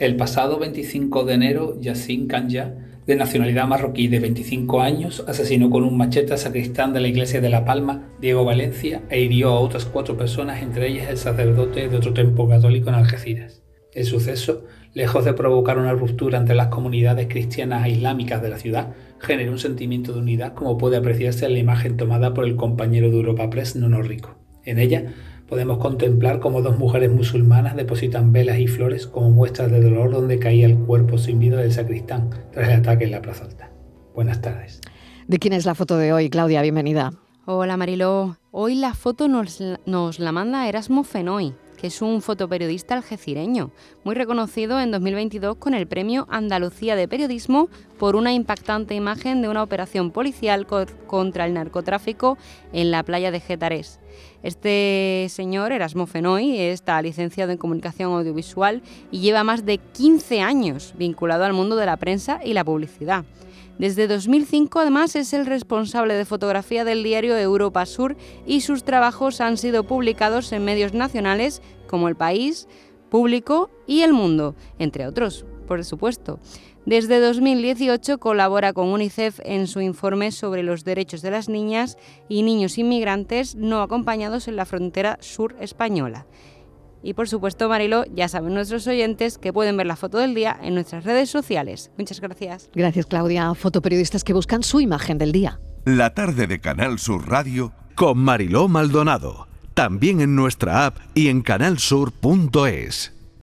El pasado 25 de enero, Yassin Kanja, de nacionalidad marroquí de 25 años, asesinó con un machete a sacristán de la iglesia de La Palma, Diego Valencia, e hirió a otras cuatro personas, entre ellas el sacerdote de otro templo católico en Algeciras. El suceso, lejos de provocar una ruptura entre las comunidades cristianas e islámicas de la ciudad, generó un sentimiento de unidad como puede apreciarse en la imagen tomada por el compañero de Europa Press, Nono Rico. En ella podemos contemplar cómo dos mujeres musulmanas depositan velas y flores como muestras de dolor donde caía el cuerpo sin vida del sacristán tras el ataque en la Plaza Alta. Buenas tardes. ¿De quién es la foto de hoy, Claudia? Bienvenida. Hola Mariló. Hoy la foto nos, nos la manda Erasmo Fenoy, que es un fotoperiodista algecireño, muy reconocido en 2022 con el Premio Andalucía de Periodismo por una impactante imagen de una operación policial contra el narcotráfico en la playa de Getarés. Este señor, Erasmo Fenoy, está licenciado en comunicación audiovisual y lleva más de 15 años vinculado al mundo de la prensa y la publicidad. Desde 2005 además es el responsable de fotografía del diario Europa Sur y sus trabajos han sido publicados en medios nacionales como El País, Público y El Mundo, entre otros, por supuesto. Desde 2018 colabora con UNICEF en su informe sobre los derechos de las niñas y niños inmigrantes no acompañados en la frontera sur española. Y por supuesto, Marilo, ya saben nuestros oyentes que pueden ver la foto del día en nuestras redes sociales. Muchas gracias. Gracias, Claudia. Fotoperiodistas que buscan su imagen del día. La tarde de Canal Sur Radio con Mariló Maldonado. También en nuestra app y en canalsur.es.